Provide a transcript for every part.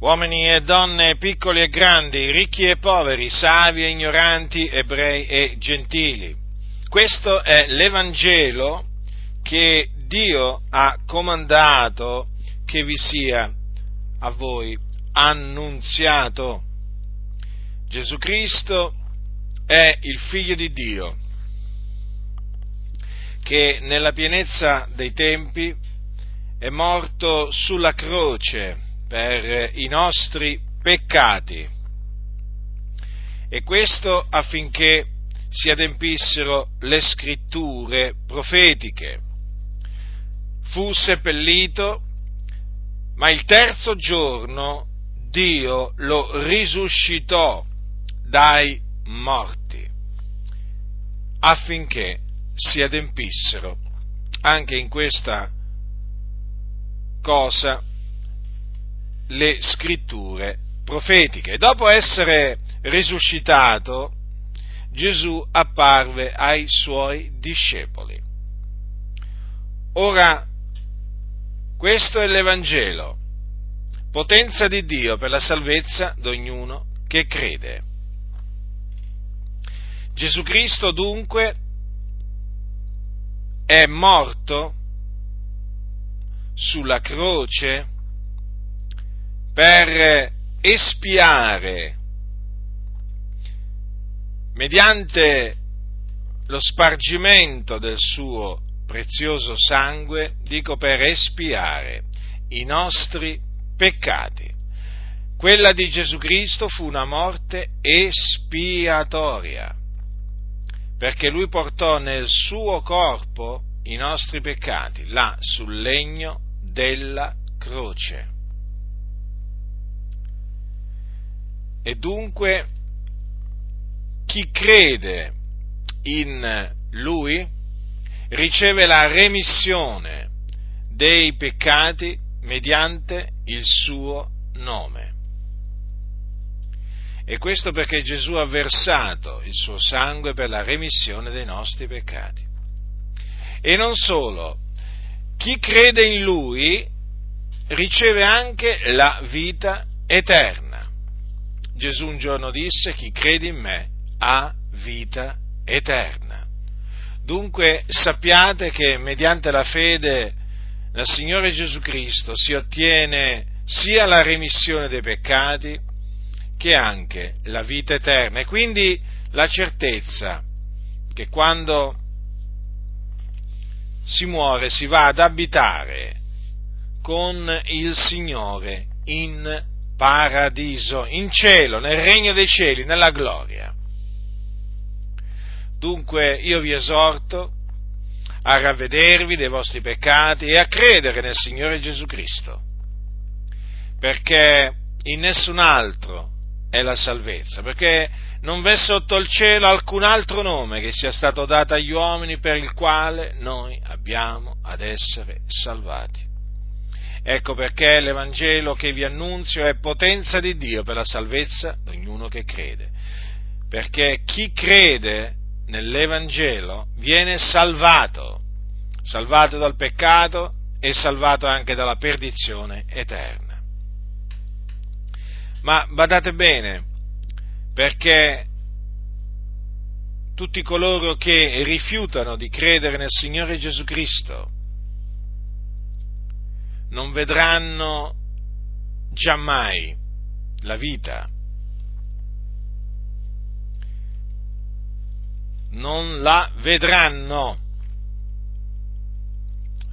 uomini e donne, piccoli e grandi, ricchi e poveri, savi e ignoranti, ebrei e gentili. Questo è l'Evangelo che Dio ha comandato che vi sia a voi annunziato. Gesù Cristo è il figlio di Dio che nella pienezza dei tempi è morto sulla croce per i nostri peccati. E questo affinché si adempissero le scritture profetiche. Fu seppellito, ma il terzo giorno Dio lo risuscitò dai morti, affinché si adempissero anche in questa cosa le scritture profetiche. Dopo essere risuscitato, Gesù apparve ai suoi discepoli. Ora, questo è l'Evangelo, potenza di Dio per la salvezza di ognuno che crede. Gesù Cristo dunque è morto sulla croce per espiare mediante lo spargimento del suo prezioso sangue, dico per espiare i nostri peccati. Quella di Gesù Cristo fu una morte espiatoria, perché lui portò nel suo corpo i nostri peccati, là sul legno della croce. E dunque chi crede in lui riceve la remissione dei peccati mediante il suo nome. E questo perché Gesù ha versato il suo sangue per la remissione dei nostri peccati. E non solo, chi crede in lui riceve anche la vita eterna. Gesù un giorno disse, chi crede in me ha vita eterna. Dunque sappiate che mediante la fede nel Signore Gesù Cristo si ottiene sia la remissione dei peccati che anche la vita eterna e quindi la certezza che quando si muore si va ad abitare con il Signore in paradiso, in cielo, nel regno dei cieli, nella gloria. Dunque io vi esorto a ravvedervi dei vostri peccati e a credere nel Signore Gesù Cristo, perché in nessun altro è la salvezza, perché non v'è sotto il cielo alcun altro nome che sia stato dato agli uomini per il quale noi abbiamo ad essere salvati. Ecco perché l'Evangelo che vi annunzio è potenza di Dio per la salvezza di ognuno che crede. Perché chi crede nell'Evangelo viene salvato, salvato dal peccato e salvato anche dalla perdizione eterna. Ma badate bene, perché tutti coloro che rifiutano di credere nel Signore Gesù Cristo non vedranno giammai la vita. Non la vedranno.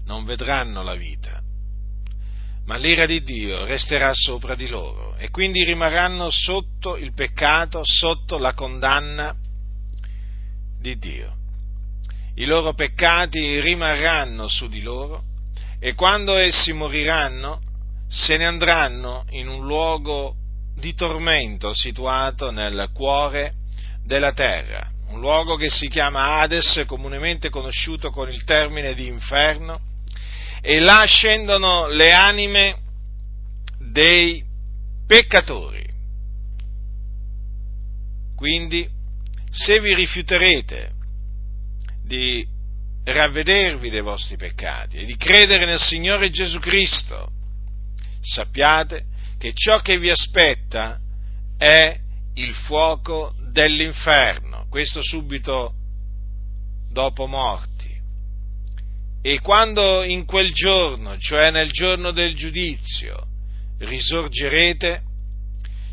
Non vedranno la vita. Ma l'ira di Dio resterà sopra di loro e quindi rimarranno sotto il peccato, sotto la condanna di Dio. I loro peccati rimarranno su di loro e quando essi moriranno se ne andranno in un luogo di tormento situato nel cuore della terra, un luogo che si chiama Hades, comunemente conosciuto con il termine di inferno, e là scendono le anime dei peccatori. Quindi, se vi rifiuterete di ravvedervi dei vostri peccati e di credere nel Signore Gesù Cristo, sappiate che ciò che vi aspetta è il fuoco dell'inferno, questo subito dopo morti. E quando in quel giorno, cioè nel giorno del giudizio, risorgerete,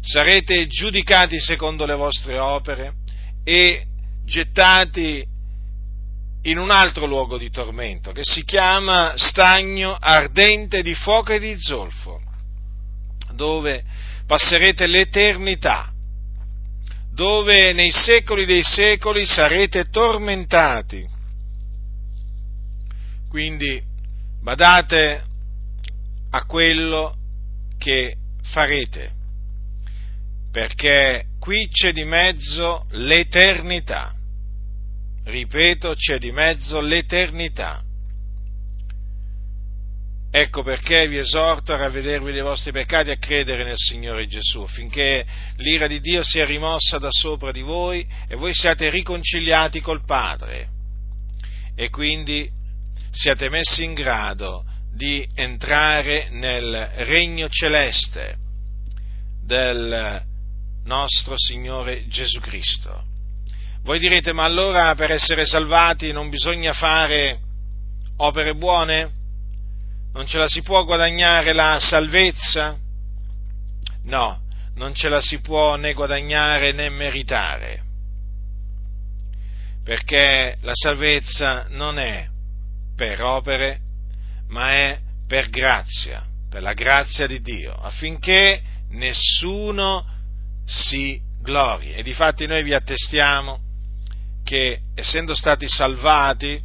sarete giudicati secondo le vostre opere e gettati in un altro luogo di tormento che si chiama stagno ardente di fuoco e di zolfo, dove passerete l'eternità, dove nei secoli dei secoli sarete tormentati. Quindi badate a quello che farete, perché qui c'è di mezzo l'eternità. Ripeto, c'è di mezzo l'eternità. Ecco perché vi esorto a ravvedervi dei vostri peccati e a credere nel Signore Gesù, affinché l'ira di Dio sia rimossa da sopra di voi e voi siate riconciliati col Padre e quindi siate messi in grado di entrare nel regno celeste del nostro Signore Gesù Cristo. Voi direte, ma allora per essere salvati non bisogna fare opere buone? Non ce la si può guadagnare la salvezza? No, non ce la si può né guadagnare né meritare, perché la salvezza non è per opere, ma è per grazia, per la grazia di Dio, affinché nessuno si glorie. E difatti noi vi attestiamo che essendo stati salvati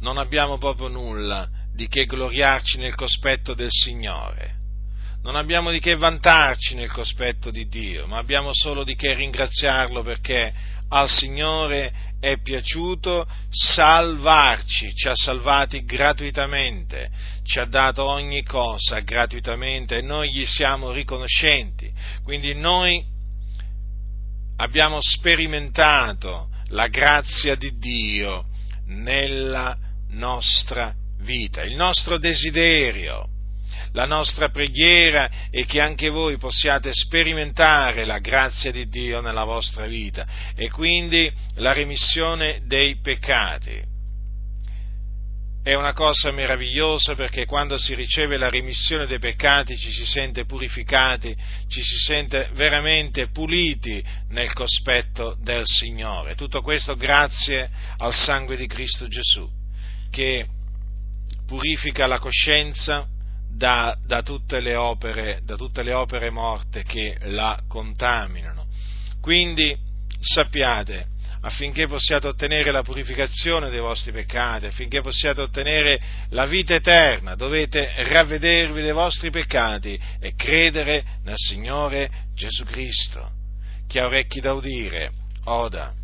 non abbiamo proprio nulla di che gloriarci nel cospetto del Signore, non abbiamo di che vantarci nel cospetto di Dio, ma abbiamo solo di che ringraziarlo perché al Signore è piaciuto salvarci, ci ha salvati gratuitamente, ci ha dato ogni cosa gratuitamente e noi gli siamo riconoscenti. Quindi noi abbiamo sperimentato la grazia di Dio nella nostra vita. Il nostro desiderio, la nostra preghiera è che anche voi possiate sperimentare la grazia di Dio nella vostra vita e quindi la remissione dei peccati è una cosa meravigliosa perché quando si riceve la remissione dei peccati ci si sente purificati, ci si sente veramente puliti nel cospetto del Signore. Tutto questo grazie al sangue di Cristo Gesù che purifica la coscienza da, da, tutte, le opere, da tutte le opere morte che la contaminano. Quindi sappiate affinché possiate ottenere la purificazione dei vostri peccati, affinché possiate ottenere la vita eterna, dovete ravvedervi dei vostri peccati e credere nel Signore Gesù Cristo. Chi ha orecchi da udire, oda.